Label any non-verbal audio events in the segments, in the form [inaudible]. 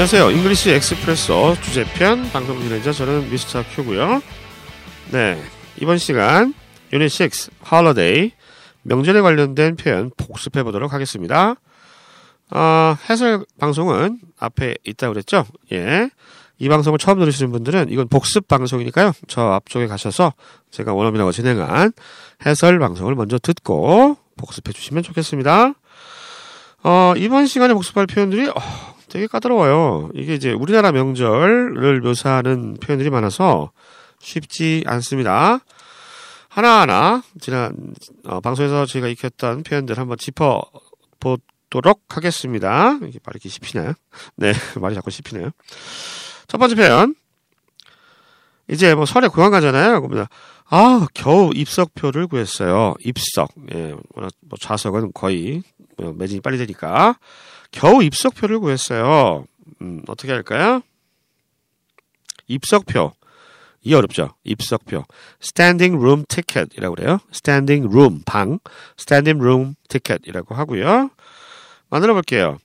안녕하세요. English Expresso 주제편 방송 진행자 저는 Mr. Q고요. 네, 이번 시간 유닛 6 holiday 명절에 관련된 표현 복습해 보도록 하겠습니다. 어, 해설 방송은 앞에 있다고 그랬죠? 예. 이 방송을 처음 들으시는 분들은 이건 복습 방송이니까요. 저 앞쪽에 가셔서 제가 원어민하고 진행한 해설 방송을 먼저 듣고 복습해 주시면 좋겠습니다. 어, 이번 시간에 복습할 표현들이 어, 되게 까다로워요. 이게 이제 우리나라 명절을 묘사하는 표현들이 많아서 쉽지 않습니다. 하나하나 지난 어, 방송에서 저희가 익혔던 표현들 한번 짚어 보도록 하겠습니다. 이게 말이 이렇게 씹히나요? 네, [laughs] 말이 자꾸 씹히네요. 첫 번째 표현. 이제 뭐 설에 공항 가잖아요. 그러면 아 겨우 입석표를 구했어요. 입석. 예, 뭐 좌석은 거의 뭐 매진이 빨리 되니까 겨우 입석표를 구했어요. 음, 어떻게 할까요? 입석표. 이 어렵죠. 입석표. standing room ticket이라고 그래요. standing room 방, standing room ticket이라고 하고요. 만들어 볼게요.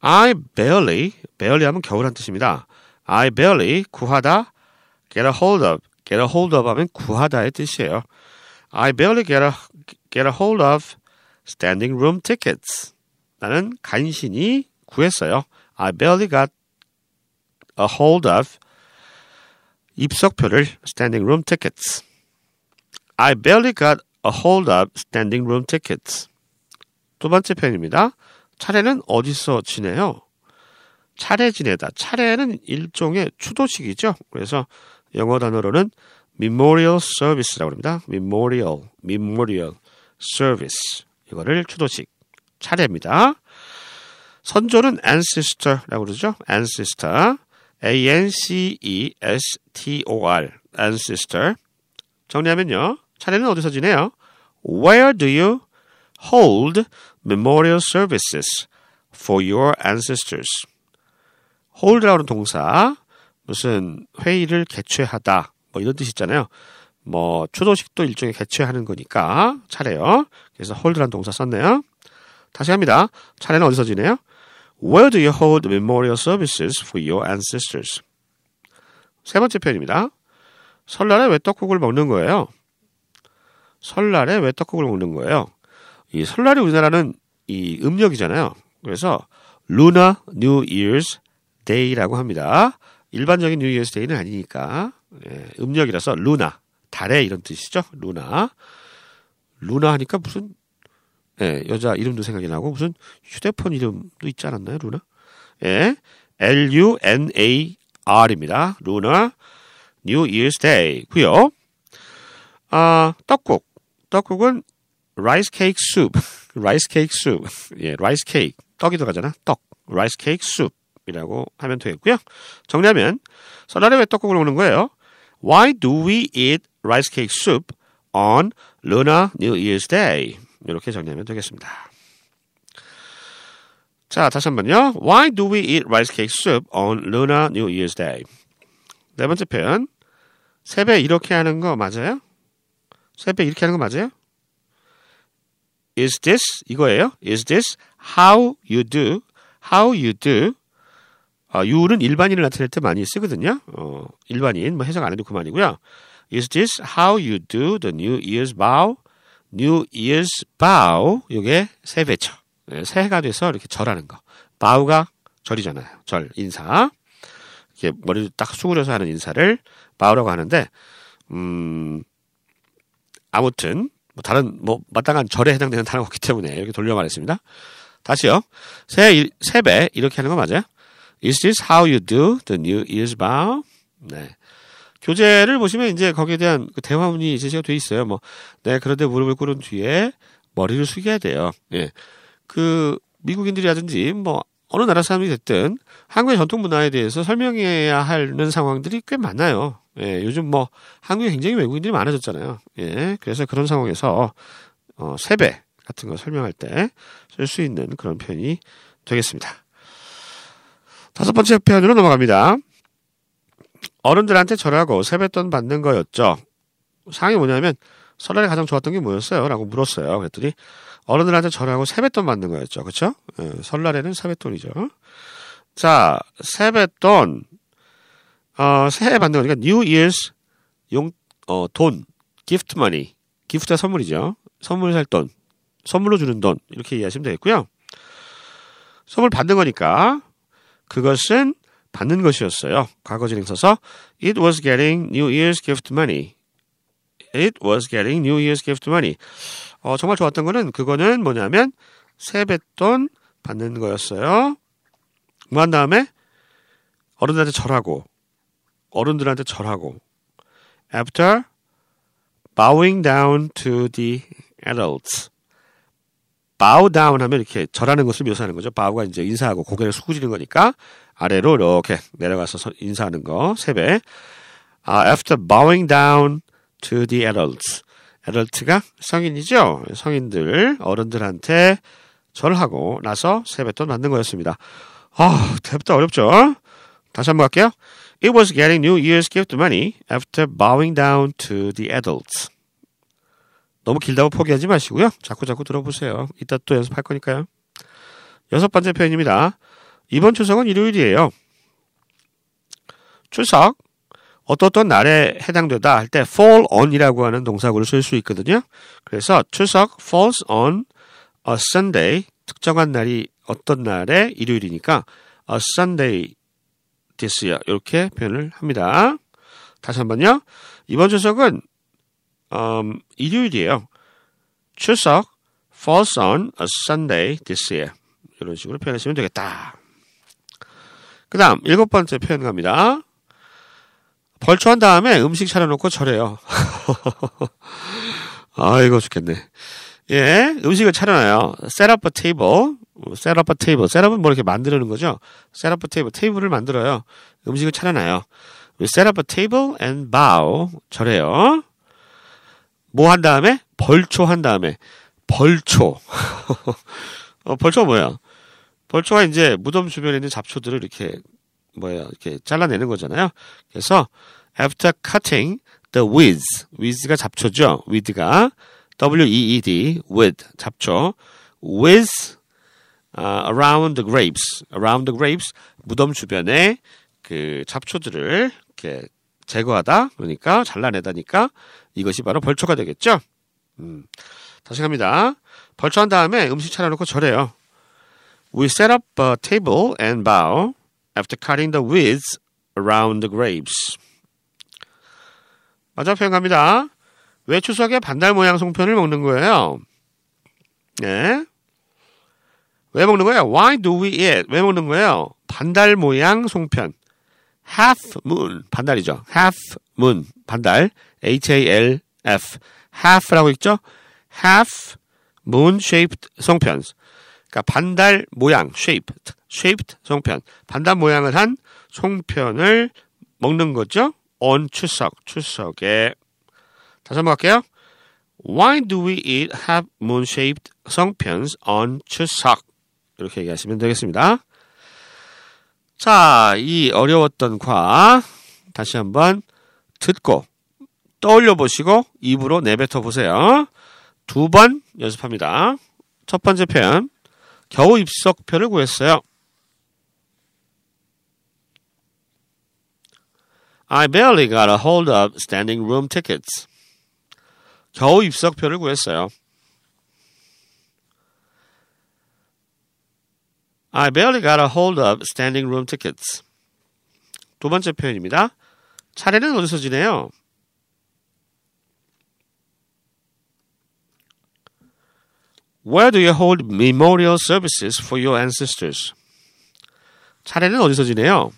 I barely, barely 하면 겨울한 뜻입니다. I barely 구하다 get a hold of get a hold of 하면 구하다의 뜻이에요. I barely get a get a hold of standing room tickets. 나는 간신히 구했어요. I barely got a hold of 입석표를 standing room tickets. I barely got a hold of standing room tickets. 두 번째 표현입니다. 차례는 어디서 지내요? 차례 지내다. 차례는 일종의 추도식이죠. 그래서 영어 단어로는 memorial service라고 합니다. memorial, memorial service. 이거를 추도식. 차례입니다. 선조는 ancestor라고 그러죠. ancestor. A-N-C-E-S-T-O-R. ancestor. 정리하면요. 차례는 어디서 지내요? Where do you hold memorial services for your ancestors? hold라고 하는 동사 무슨 회의를 개최하다 뭐 이런 뜻 있잖아요. 뭐 추도식도 일종의 개최하는 거니까 차례요. 그래서 hold라는 동사 썼네요. 다시 합니다. 차례는 어디서 지내요? Where do you hold memorial services for your ancestors? 세 번째 표현입니다. 설날에 왜 떡국을 먹는 거예요? 설날에 왜 떡국을 먹는 거예요? 이 설날이 우리나라는 이 음력이잖아요. 그래서 Lunar New Year's Day라고 합니다. 일반적인 New Year's Day는 아니니까 예, 음력이라서 루나 달의 이런 뜻이죠. 루나 루나 하니까 무슨 예, 여자 이름도 생각이 나고 무슨 휴대폰 이름도 있지 않았나요, 루나? 예, L U N A R입니다. 루나 New Year's Day고요. 아, 떡국. 떡국은 rice cake soup. [laughs] rice cake soup. 예, rice cake. 떡이 들어가잖아. 떡. rice cake soup이라고 하면 되겠고요. 정리하면 설날에 왜 떡국을 먹는 거예요? Why do we eat rice cake soup on Lunar New Year's Day? 이렇게 정리하면 되겠습니다. 자, 다시 한번요. Why do we eat rice cake soup on Lunar New Year's Day? 네 번째 표현. 세배 이렇게 하는 거 맞아요? 세배 이렇게 하는 거 맞아요? Is this 이거예요? Is this how you do? How you do? 어, you는 일반인을 나타낼 때 많이 쓰거든요. 어, 일반인 뭐 해석 안 해도 그만이고요. Is this how you do the New Year's vow? New Year's bow 요게 세배죠. 네, 새해가 돼서 이렇게 절하는 거. bow가 절이잖아요. 절 인사. 이렇게 머리를 딱 수그려서 하는 인사를 bow라고 하는데 음 아무튼 뭐 다른 뭐 마땅한 절에 해당되는 단어가 없기 때문에 이렇게 돌려 말했습니다. 다시요. 새 세배 이렇게 하는 거 맞아요? Is this how you do the New Year's bow? 네. 교재를 보시면 이제 거기에 대한 그 대화문이 제시가 돼 있어요. 뭐, 네, 그런데 무릎을 꿇은 뒤에 머리를 숙여야 돼요. 예. 그, 미국인들이라든지 뭐, 어느 나라 사람이 됐든 한국의 전통 문화에 대해서 설명해야 하는 상황들이 꽤 많아요. 예, 요즘 뭐, 한국에 굉장히 외국인들이 많아졌잖아요. 예, 그래서 그런 상황에서, 어, 세배 같은 거 설명할 때 쓸 수 있는 그런 표현이 되겠습니다. 다섯 번째 표현으로 넘어갑니다. 어른들한테 절하고 세뱃돈 받는 거였죠. 상황이 뭐냐면 설날에 가장 좋았던 게 뭐였어요? 라고 물었어요. 그랬더니 어른들한테 절하고 세뱃돈 받는 거였죠. 그렇죠? 예, 설날에는 세뱃돈이죠. 자, 세뱃돈, 어, 새해 받는 거니까 New Year's 용, 어, 돈, gift money. 기프트가 선물이죠. 선물 살 돈, 선물로 주는 돈, 이렇게 이해하시면 되겠고요. 선물 받는 거니까 그것은 받는 것이었어요. 과거 진행 써서 It was getting New Year's gift money. It was getting New Year's gift money. 어, 정말 좋았던 거는 그거는 뭐냐면 세뱃돈 받는 거였어요. 뭐한 다음에 어른들한테 절하고 어른들한테 절하고 after bowing down to the adults. Bow down 하면 이렇게 절하는 것을 묘사하는 거죠. bow가 이제 인사하고 고개를 숙이는 거니까 아래로 이렇게 내려가서 인사하는 거, 세 배. Uh, after bowing down to the adults. adult가 성인이죠. 성인들, 어른들한테 절하고 나서 세뱃돈 받는 거였습니다. 아, 대부터 어렵죠? 다시 한번 갈게요. It was getting New Year's gift money after bowing down to the adults. 너무 길다고 포기하지 마시고요. 자꾸 자꾸 들어보세요. 이따 또 연습할 거니까요. 여섯 번째 표현입니다. 이번 추석은 일요일이에요. 추석 어떠어떤 날에 해당되다 할 때 fall on이라고 하는 동사구를 쓸 수 있거든요. 그래서 추석 falls on a Sunday 특정한 날이 어떤 날에 일요일이니까 a Sunday this year 이렇게 표현을 합니다. 다시 한번요. 이번 추석은 음, 일요일이에요. 추석 falls on a Sunday this year 이런 식으로 표현하시면 되겠다. 그 다음 일곱 번째 표현 갑니다. 벌초한 다음에 음식 차려놓고 절해요. [laughs] 아이고 죽겠네. 예, 음식을 차려놔요. set up a table. set up a table. set up은 뭐 이렇게 만드는 거죠. set up a table. 테이블을 만들어요. 음식을 차려놔요. set up a table and bow. 절해요. 뭐 한 다음에? 벌초 한 다음에. 벌초. [laughs] 어, 벌초가 뭐야? 벌초가 이제 무덤 주변에 있는 잡초들을 이렇게 뭐야 이렇게 잘라내는 거잖아요. 그래서 after cutting the weeds, weeds가 잡초죠. weed가 W-E-E-D, weed, 잡초. with uh, around the grapes, around the grapes, 무덤 주변에 그 잡초들을 이렇게 제거하다, 그러니까 잘라내다니까 이것이 바로 벌초가 되겠죠. 음, 다시 갑니다. 벌초한 다음에 음식 차려놓고 절해요. We set up a table and bow after cutting the weeds around the grapes. 마지막 표현 갑니다. 왜 추석에 반달 모양 송편을 먹는 거예요? 네. 왜 먹는 거예요? Why do we eat? 왜 먹는 거예요? 반달 모양 송편. Half moon. 반달이죠. half moon. 반달. H-A-L-F. half라고 있죠? half moon shaped 송편. 그러니까 반달 모양, shaped. shaped 송편. 반달 모양을 한 송편을 먹는 거죠? on 추석. 추석에. 다시 한번 할게요. Why do we eat half moon shaped 송편s on 추석? 이렇게 얘기하시면 되겠습니다. 자, 이 어려웠던 과 다시 한번 듣고 떠올려 보시고 입으로 내뱉어 보세요. 두 번 연습합니다. 첫 번째 표현. 겨우 입석표를 구했어요. I barely got a hold of standing room tickets. 겨우 입석표를 구했어요. I barely got a hold of standing room tickets. 두 번째 표현입니다. 차례는 어디서 지내요? Where do you hold memorial services for your ancestors? 차례는 어디서 지내요?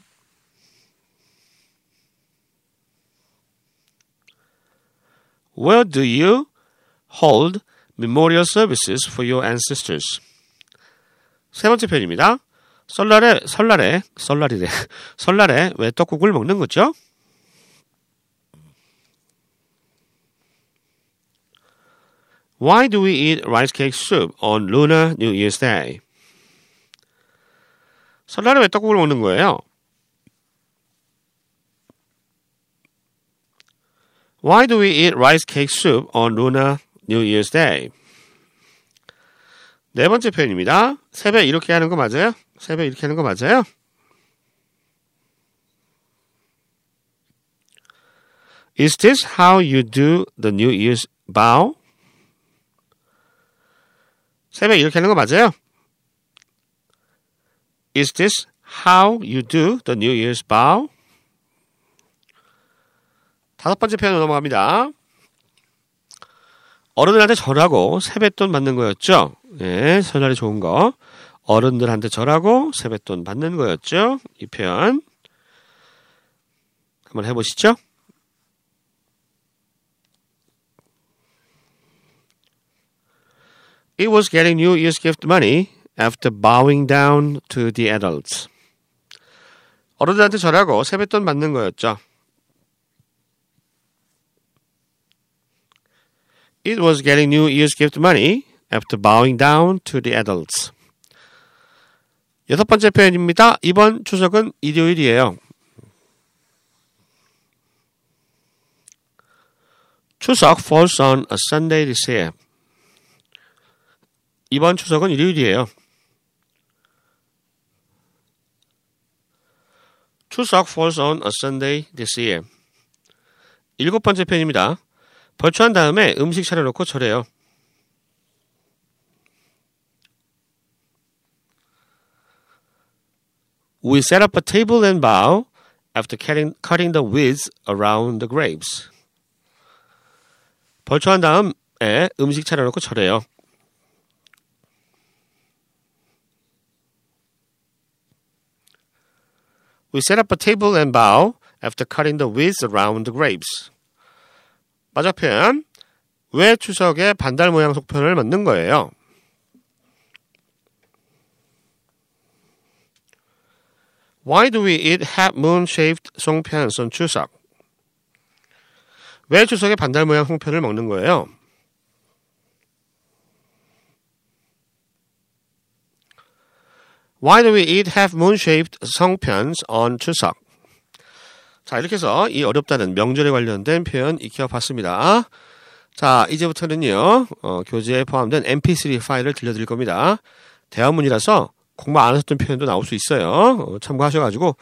Where do you hold memorial services for your ancestors? 세 번째 표현입니다. 설날에 설날에 설날이래 설날에 왜 떡국을 먹는 거죠? Why do we eat rice cake soup on Lunar New Year's Day? 설날에 왜 떡국을 먹는 거예요? Why do we eat rice cake soup on Lunar New Year's Day? 네 번째 표현입니다. 세배 이렇게 하는 거 맞아요? 세배 이렇게 하는 거 맞아요? Is this how you do the New Year's bow? 세배 이렇게 하는 거 맞아요? Is this how you do the New Year's bow? 다섯 번째 표현으로 넘어갑니다. 어른들한테 절하고 세뱃돈 받는 거였죠? 예, 설날이 좋은 거. 어른들한테 절하고 세뱃돈 받는 거였죠. 이 표현 한번 해보시죠. It was getting New Year's gift money after bowing down to the adults. 어른들한테 절하고 세뱃돈 받는 거였죠. It was getting New Year's gift money after bowing down to the adults. 여섯 번째 표현입니다. 이번 추석은 일요일이에요. 추석 falls on a Sunday this year. 이번 추석은 일요일이에요. 추석 falls on a Sunday this year. 일곱 번째 표현입니다. 벌초한 다음에 음식 차려놓고 절해요. We set up a table and bow after cutting, cutting the weeds around the grapes. 벌초한 다음에 음식 차려놓고 절해요. We set up a table and bow after cutting the weeds around the grapes. 마지막 표현. 왜 추석에 반달 모양 속편을 만든 거예요? Why do we eat half-moon-shaped 송편s on 추석? 왜 추석에 반달 모양 송편을 먹는 거예요? Why do we eat half-moon-shaped 송편s on 추석? 자, 이렇게 해서 이 어렵다는 명절에 관련된 표현 익혀봤습니다. 자, 이제부터는요, 어, 교재에 포함된 mp3 파일을 들려드릴 겁니다. 대화문이라서 공부 안 하셨던 표현도 나올 수 있어요. 어, 참고하셔가지고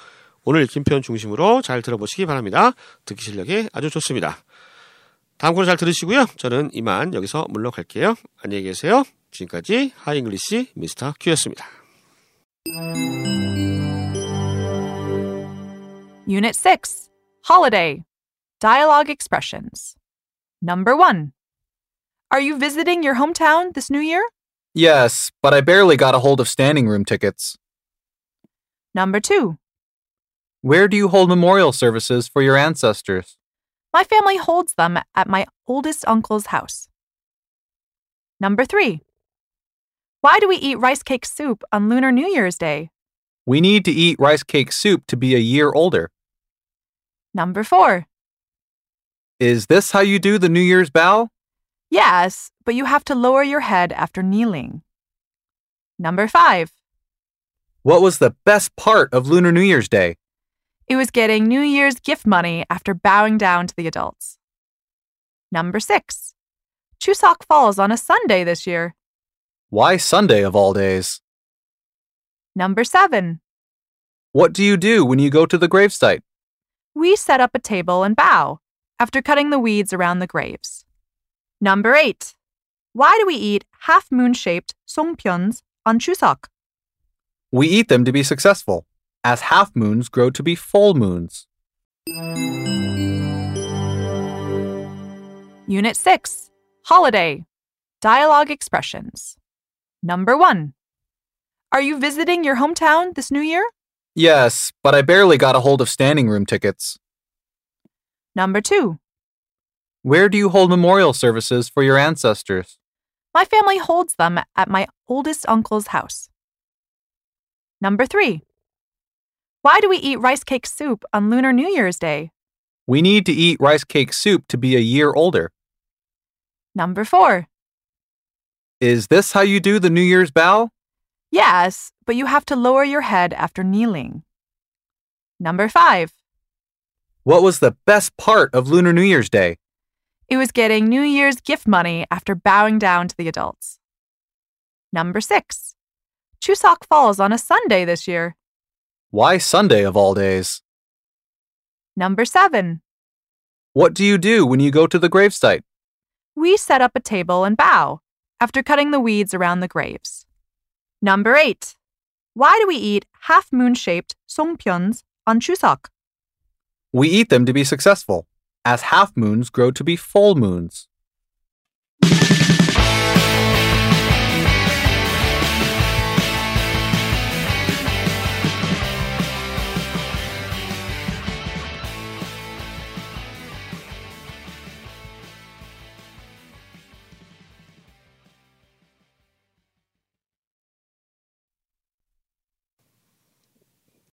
오늘 읽힌 표현 중심으로 잘 들어보시기 바랍니다. 듣기 실력이 아주 좋습니다. 다음 코너 잘 들으시고요. 저는 이만 여기서 물러갈게요. 안녕히 계세요. 지금까지 하잉글리시 미스터 큐였습니다. Unit 6 Holiday Dialogue Expressions. Number 1. Are you visiting your hometown this new year? Yes, but I barely got a hold of standing room tickets. Number 2. Where do you hold memorial services for your ancestors? My family holds them at my oldest uncle's house. Number 3. Why do we eat rice cake soup on Lunar New Year's Day? We need to eat rice cake soup to be a year older. Number 4. Is this how you do the New Year's bow? Yes, but you have to lower your head after kneeling. Number 5. What was the best part of Lunar New Year's Day? It was getting New Year's gift money after bowing down to the adults. Number 6. Chuseok falls on a Sunday this year. Why Sunday of all days? Number 7. What do you do when you go to the gravesite? We set up a table and bow after cutting the weeds around the graves. Number 8. Why do we eat half moon shaped songpyeons on Chuseok? We eat them to be successful, as half moons grow to be full moons. Unit 6 Holiday Dialogue Expressions. Number 1. Are you visiting your hometown this new year? Yes, but I barely got a hold of standing room tickets. Number 2. Where do you hold memorial services for your ancestors? My family holds them at my oldest uncle's house. Number 3. Why do we eat rice cake soup on Lunar New Year's Day? We need to eat rice cake soup to be a year older. Number 4. Is this how you do the New Year's bow? Yes, but you have to lower your head after kneeling. Number 5. What was the best part of Lunar New Year's Day? It was getting New Year's gift money after bowing down to the adults. Number 6. Chuseok falls on a Sunday this year. Why Sunday of all days? Number 7. What do you do when you go to the gravesite? We set up a table and bow after cutting the weeds around the graves. Number 8. Why do we eat half moon shaped songpyeons on Chuseok? We eat them to be successful, as half moons grow to be full moons.